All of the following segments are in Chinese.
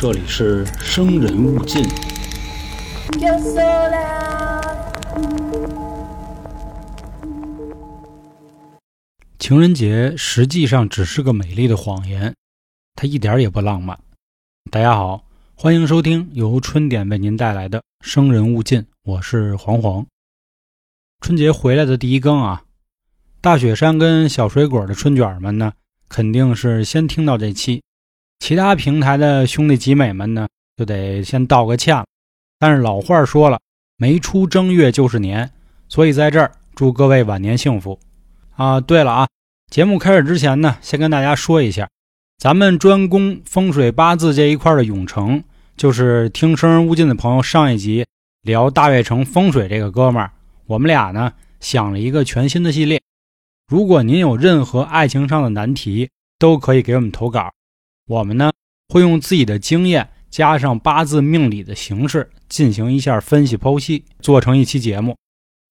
这里是生人勿近。情人节实际上只是个美丽的谎言，它一点也不浪漫。大家好，欢迎收听由春点为您带来的《生人勿近》，我是黄黄。春节回来的第一更啊，大雪山跟小水果的春卷们呢，肯定是先听到这期。其他平台的兄弟集美们呢，就得先道个歉了。但是老话说了，没出正月就是年，所以在这儿祝各位晚年幸福。啊，对了啊，节目开始之前呢，先跟大家说一下，咱们专攻风水八字这一块的永成，就是听生人勿近的朋友上一集聊大悦城风水这个哥们儿，我们俩呢想了一个全新的系列。如果您有任何爱情上的难题，都可以给我们投稿，我们呢会用自己的经验加上八字命理的形式进行一下分析剖析，做成一期节目。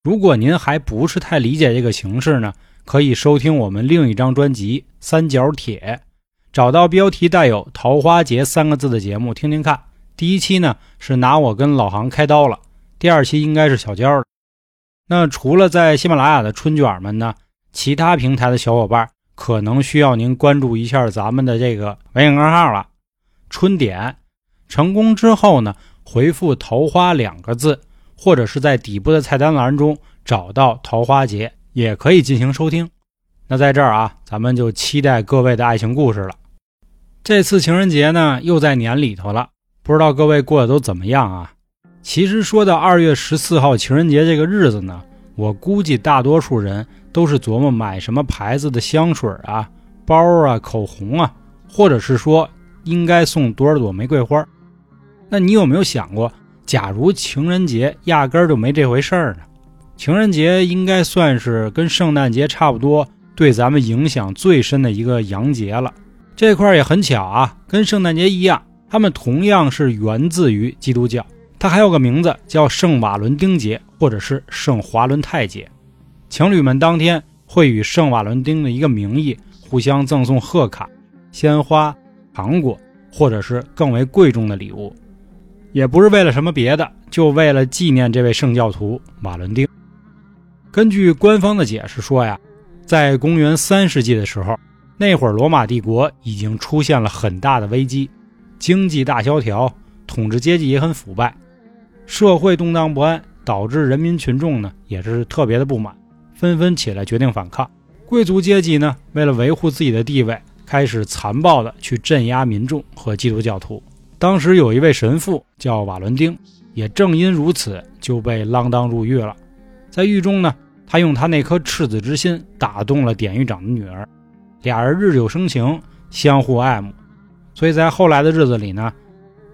如果您还不是太理解这个形式呢？可以收听我们另一张专辑《三角铁》，找到标题带有“桃花劫”三个字的节目听听看。第一期呢是拿我跟老杭开刀了，第二期应该是小娇的。那除了在喜马拉雅的春卷们呢，其他平台的小伙伴可能需要您关注一下咱们的这个微信公号了。春点成功之后呢，回复“桃花”两个字，或者是在底部的菜单栏中找到“桃花劫”。也可以进行收听。那在这儿啊，咱们就期待各位的爱情故事了。这次情人节呢，又在年里头了，不知道各位过得都怎么样啊？其实说到二月十四号情人节这个日子呢，我估计大多数人都是琢磨买什么牌子的香水啊、包啊、口红啊，或者是说应该送多少朵玫瑰花。那你有没有想过，假如情人节压根儿就没这回事儿呢？情人节应该算是跟圣诞节差不多，对咱们影响最深的一个洋节了。这块儿也很巧啊，跟圣诞节一样，他们同样是源自于基督教。它还有个名字叫圣瓦伦丁节，或者是圣华伦泰节。情侣们当天会以圣瓦伦丁的一个名义互相赠送贺卡、鲜花、糖果，或者是更为贵重的礼物，也不是为了什么别的，就为了纪念这位圣教徒瓦伦丁。根据官方的解释说呀，在公元三世纪的时候，那会儿罗马帝国已经出现了很大的危机，经济大萧条，统治阶级也很腐败，社会动荡不安，导致人民群众呢也是特别的不满，纷纷起来决定反抗。贵族阶级呢，为了维护自己的地位，开始残暴的去镇压民众和基督教徒。当时有一位神父叫瓦伦丁，也正因如此就被锒铛入狱了。在狱中呢。他用他那颗赤子之心打动了典狱长的女儿，俩人日久生情，相互爱慕。所以在后来的日子里呢，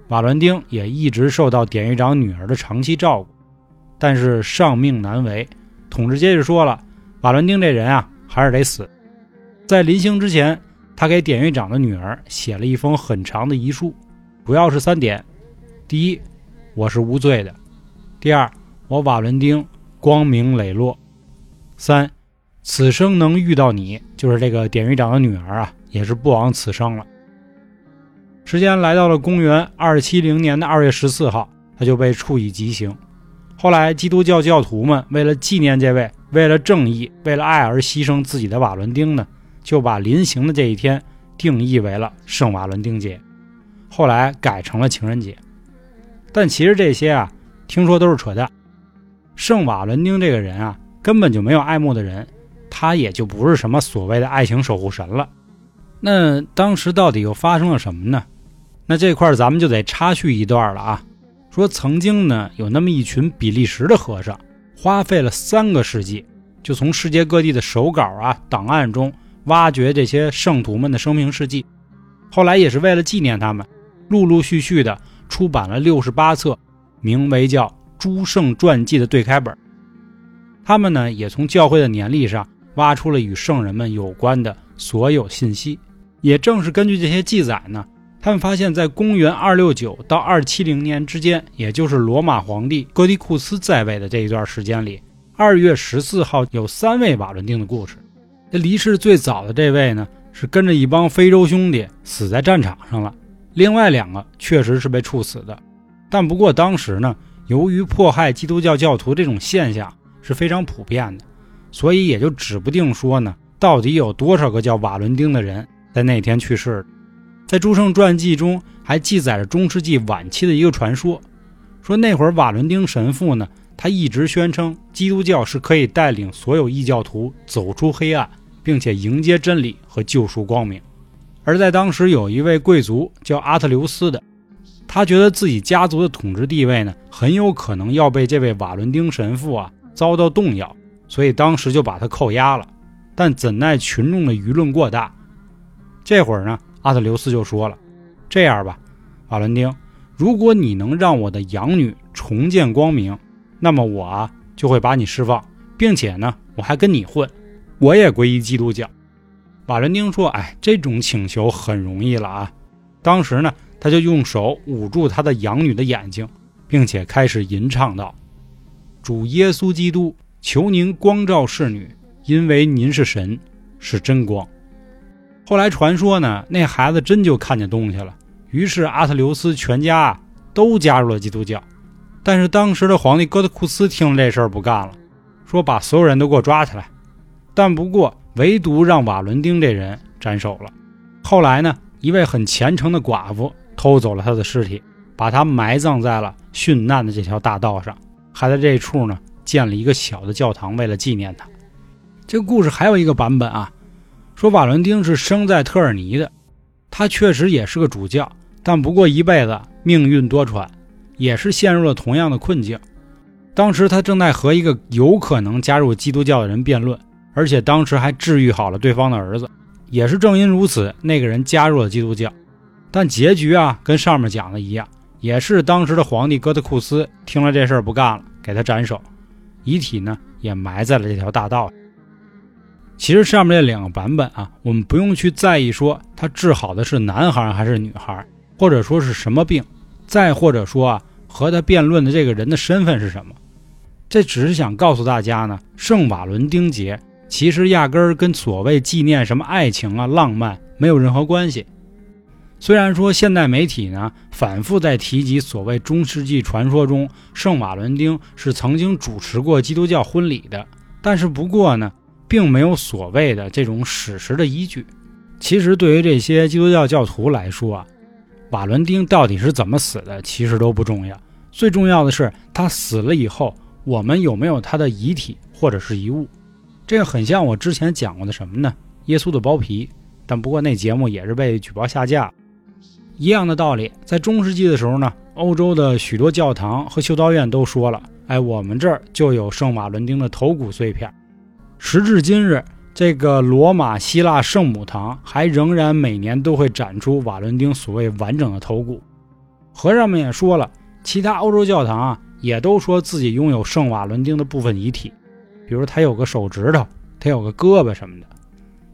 瓦伦丁也一直受到典狱长女儿的长期照顾。但是上命难违，统治阶级说了，瓦伦丁这人啊还是得死。在临行之前，他给典狱长的女儿写了一封很长的遗书，主要是三点：第一，我是无罪的；第二，我瓦伦丁光明磊落。三，此生能遇到你，就是这个典狱长的女儿啊，也是不枉此生了。时间来到了公元二七零年的二月十四号，他就被处以极刑。后来，基督教教徒们为了纪念这位为了正义、为了爱而牺牲自己的瓦伦丁呢，就把临行的这一天定义为了圣瓦伦丁节，后来改成了情人节。但其实这些啊，听说都是扯淡。圣瓦伦丁这个人啊。根本就没有爱慕的人，他也就不是什么所谓的爱情守护神了。那当时到底又发生了什么呢？那这块咱们就得插叙一段了啊。说曾经呢，有那么一群比利时的和尚，花费了三个世纪，就从世界各地的手稿啊、档案中挖掘这些圣徒们的生平事迹。后来也是为了纪念他们，陆陆续续的出版了六十八册，名为叫《诸圣传记》的对开本。他们呢，也从教会的年历上挖出了与圣人们有关的所有信息。也正是根据这些记载呢，他们发现，在公元二六九到二七零年之间，也就是罗马皇帝哥迪库斯在位的这一段时间里，二月十四号有三位瓦伦丁的故事。这离世最早的这位呢，是跟着一帮非洲兄弟死在战场上了。另外两个确实是被处死的。但不过当时呢，由于迫害基督教教徒这种现象是非常普遍的，所以也就指不定说呢，到底有多少个叫瓦伦丁的人在那天去世。在朱胜传记中还记载着中世纪晚期的一个传说，说那会儿瓦伦丁神父呢，他一直宣称基督教是可以带领所有异教徒走出黑暗，并且迎接真理和救赎光明。而在当时有一位贵族叫阿特留斯的，他觉得自己家族的统治地位呢，很有可能要被这位瓦伦丁神父啊遭到动摇，所以当时就把他扣押了。但怎奈群众的舆论过大，这会儿呢。阿特留斯就说了：“这样吧，瓦伦丁，如果你能让我的养女重见光明，那么我啊就会把你释放，并且呢，我还跟你混，我也皈依基督教。”瓦伦丁说：“哎，这种请求很容易了啊。”当时呢，他就用手捂住他的养女的眼睛，并且开始吟唱道：“主耶稣基督，求您光照侍女，因为您是神，是真光。”后来传说呢，那孩子真就看见东西了。于是阿特留斯全家都加入了基督教。但是当时的皇帝哥特库斯听了这事儿不干了，说把所有人都给我抓起来。但不过唯独让瓦伦丁这人斩首了。后来呢，一位很虔诚的寡妇偷走了他的尸体，把他埋葬在了殉难的这条大道上，还在这处呢建了一个小的教堂，为了纪念他。这个故事还有一个版本啊。说瓦伦丁是生在特尔尼的，他确实也是个主教，但不过一辈子命运多舛，也是陷入了同样的困境。当时他正在和一个有可能加入基督教的人辩论，而且当时还治愈好了对方的儿子。也是正因如此，那个人加入了基督教，但结局啊，跟上面讲的一样，也是当时的皇帝哥特库斯听了这事儿不干了，给他斩首，遗体呢也埋在了这条大道上。其实上面这两个版本啊，我们不用去在意说他治好的是男孩还是女孩，或者说是什么病，再或者说啊和他辩论的这个人的身份是什么。这只是想告诉大家呢，圣瓦伦丁节其实压根儿跟所谓纪念什么爱情啊、浪漫没有任何关系。虽然说现代媒体呢反复在提及所谓中世纪传说中圣瓦伦丁是曾经主持过基督教婚礼的，但是不过呢。并没有所谓的这种史实的依据。其实，对于这些基督教教徒来说啊，瓦伦丁到底是怎么死的，其实都不重要。最重要的是他死了以后，我们有没有他的遗体或者是遗物。这个很像我之前讲过的什么呢？耶稣的包皮。但不过那节目也是被举报下架。一样的道理，在中世纪的时候呢，欧洲的许多教堂和修道院都说了：“哎，我们这儿就有圣瓦伦丁的头骨碎片。”时至今日，这个罗马希腊圣母堂还仍然每年都会展出瓦伦丁所谓完整的头骨。和尚们也说了，其他欧洲教堂啊，也都说自己拥有圣瓦伦丁的部分遗体，比如他有个手指头，他有个胳膊什么的。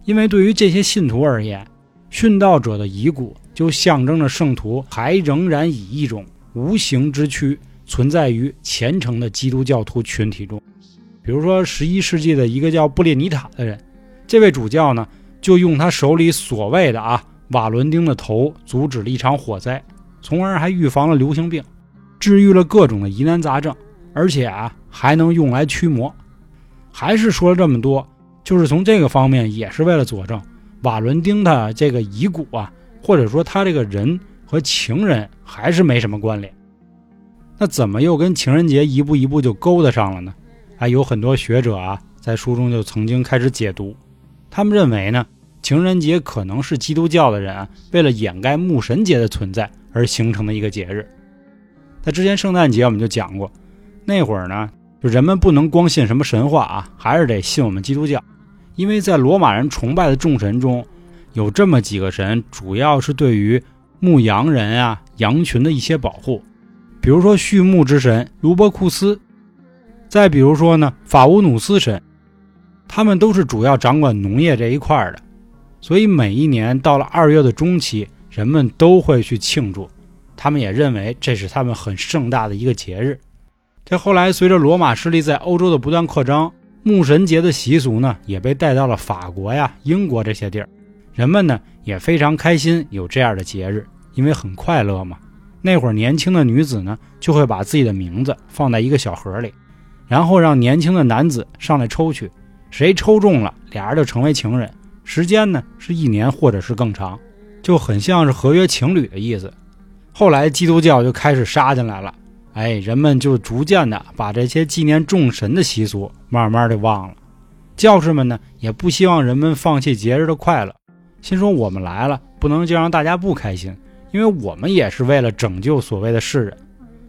因为对于这些信徒而言，殉道者的遗骨就象征着圣徒还仍然以一种无形之躯存在于虔诚的基督教徒群体中。比如说，十一世纪的一个叫布列尼塔的人，这位主教呢，就用他手里所谓的啊瓦伦丁的头阻止了一场火灾，从而还预防了流行病，治愈了各种的疑难杂症，而且啊还能用来驱魔。还是说了这么多，就是从这个方面也是为了佐证瓦伦丁他这个遗骨啊，或者说他这个人和情人还是没什么关联。那怎么又跟情人节一步一步就勾搭上了呢？还有很多学者啊，在书中就曾经开始解读，他们认为呢，情人节可能是基督教的人啊，为了掩盖牧神节的存在而形成的一个节日。在之前圣诞节我们就讲过，那会儿呢，就人们不能光信什么神话啊，还是得信我们基督教，因为在罗马人崇拜的众神中，有这么几个神，主要是对于牧羊人啊、羊群的一些保护，比如说畜牧之神卢伯库斯。再比如说呢，法乌努斯神，他们都是主要掌管农业这一块的，所以每一年到了二月的中期，人们都会去庆祝，他们也认为这是他们很盛大的一个节日。这后来随着罗马势力在欧洲的不断扩张，牧神节的习俗呢也被带到了法国呀、英国这些地儿，人们呢也非常开心有这样的节日，因为很快乐嘛。那会儿年轻的女子呢，就会把自己的名字放在一个小盒里，然后让年轻的男子上来抽取，谁抽中了，俩人就成为情人。时间呢是一年或者是更长，就很像是合约情侣的意思。后来基督教就开始杀进来了，哎，人们就逐渐的把这些纪念众神的习俗慢慢的忘了。教士们呢也不希望人们放弃节日的快乐，心说我们来了，不能就让大家不开心。因为我们也是为了拯救所谓的世人，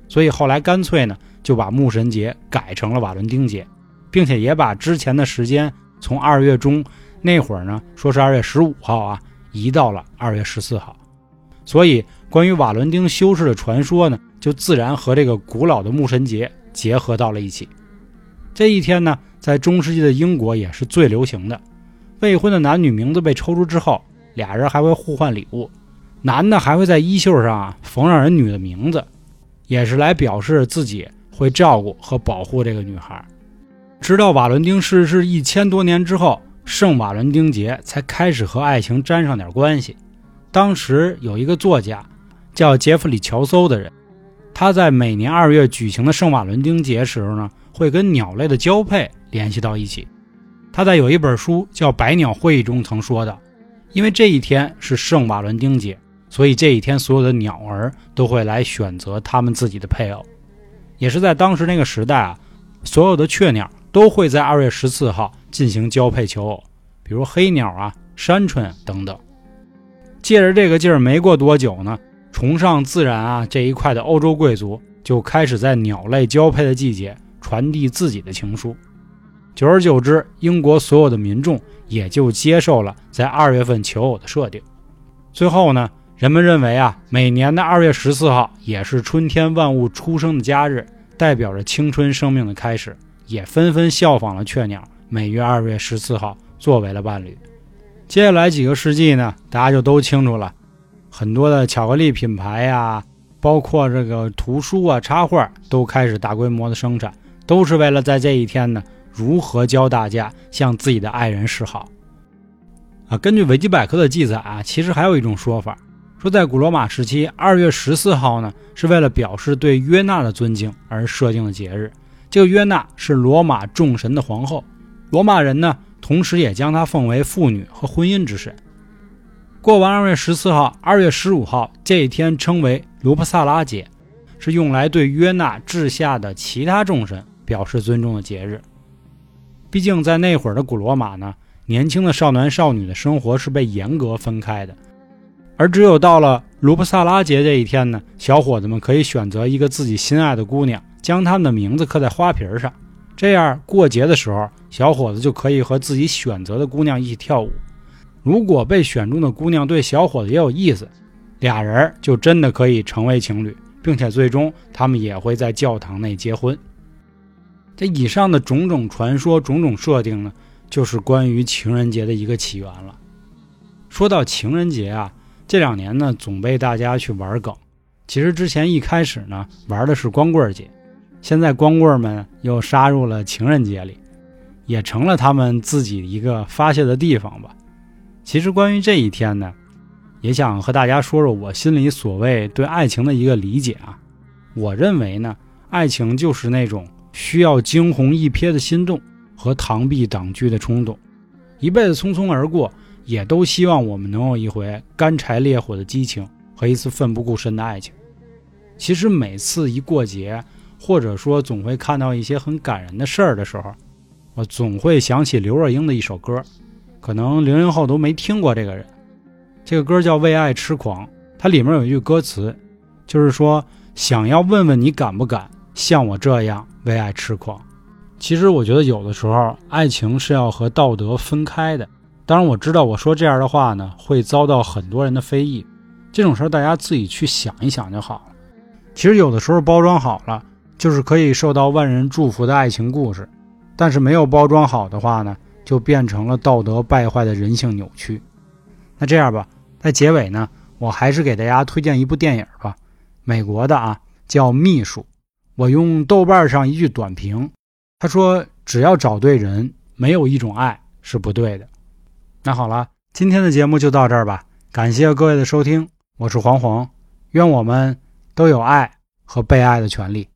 所以后来干脆呢就把牧神节改成了瓦伦丁节，并且也把之前的时间从二月中那会儿呢说是二月十五号啊移到了二月十四号，所以关于瓦伦丁修士的传说呢就自然和这个古老的牧神节结合到了一起。这一天呢在中世纪的英国也是最流行的，未婚的男女名字被抽出之后，俩人还会互换礼物。男的还会在衣袖上啊缝上人女的名字，也是来表示自己会照顾和保护这个女孩。直到瓦伦丁逝世一千多年之后，圣瓦伦丁节才开始和爱情沾上点关系。当时有一个作家叫杰弗里·乔叟的人，他在每年二月举行的圣瓦伦丁节时候呢，会跟鸟类的交配联系到一起。他在有一本书叫《百鸟会议》中曾说道：“因为这一天是圣瓦伦丁节。”所以这一天，所有的鸟儿都会来选择他们自己的配偶，也是在当时那个时代啊，所有的雀鸟都会在二月十四号进行交配求偶，比如黑鸟啊、山鹑等等。借着这个劲儿，没过多久呢，崇尚自然啊这一块的欧洲贵族就开始在鸟类交配的季节传递自己的情书，久而久之，英国所有的民众也就接受了在二月份求偶的设定。最后呢。人们认为啊，每年的二月十四号也是春天万物出生的佳日，代表着青春生命的开始，也纷纷效仿了雀鸟，每月二月十四号作为了伴侣。接下来几个世纪呢，大家就都清楚了，很多的巧克力品牌呀，包括这个图书啊、插画都开始大规模的生产，都是为了在这一天呢，如何教大家向自己的爱人示好。啊，根据维基百科的记载啊，其实还有一种说法。说，在古罗马时期，二月十四号呢，是为了表示对约纳的尊敬而设定的节日。这个约纳是罗马众神的皇后，罗马人呢，同时也将她奉为妇女和婚姻之神。过完二月十四号，二月十五号这一天称为卢普萨拉节，是用来对约纳治下的其他众神表示尊重的节日。毕竟在那会儿的古罗马呢，年轻的少男少女的生活是被严格分开的。而只有到了卢布萨拉节这一天呢，小伙子们可以选择一个自己心爱的姑娘，将他们的名字刻在花瓶上，这样过节的时候，小伙子就可以和自己选择的姑娘一起跳舞。如果被选中的姑娘对小伙子也有意思，俩人就真的可以成为情侣，并且最终他们也会在教堂内结婚。这以上的种种传说、种种设定呢，就是关于情人节的一个起源了。说到情人节啊。这两年呢，总被大家去玩梗。其实之前一开始呢，玩的是光棍节，现在光棍们又杀入了情人节里，也成了他们自己一个发泄的地方吧。其实关于这一天呢，也想和大家说说我心里所谓对爱情的一个理解啊。我认为呢，爱情就是那种需要惊鸿一瞥的心动和螳臂挡车的冲动，一辈子匆匆而过。也都希望我们能有一回干柴烈火的激情和一次奋不顾身的爱情。其实每次一过节，或者说总会看到一些很感人的事儿的时候，我总会想起刘若英的一首歌，可能零零后都没听过这个人。这个歌叫《为爱痴狂》，它里面有一句歌词，就是说想要问问你敢不敢像我这样为爱痴狂。其实我觉得有的时候爱情是要和道德分开的。当然我知道我说这样的话呢，会遭到很多人的非议。这种事儿大家自己去想一想就好了。其实有的时候包装好了，就是可以受到万人祝福的爱情故事；但是没有包装好的话呢，就变成了道德败坏的人性扭曲。那这样吧，在结尾呢，我还是给大家推荐一部电影吧，美国的啊，叫《秘书》。我用豆瓣上一句短评，他说：“只要找对人，没有一种爱是不对的。”那好了今天的节目就到这儿吧。感谢各位的收听我是黄黄愿我们都有爱和被爱的权利。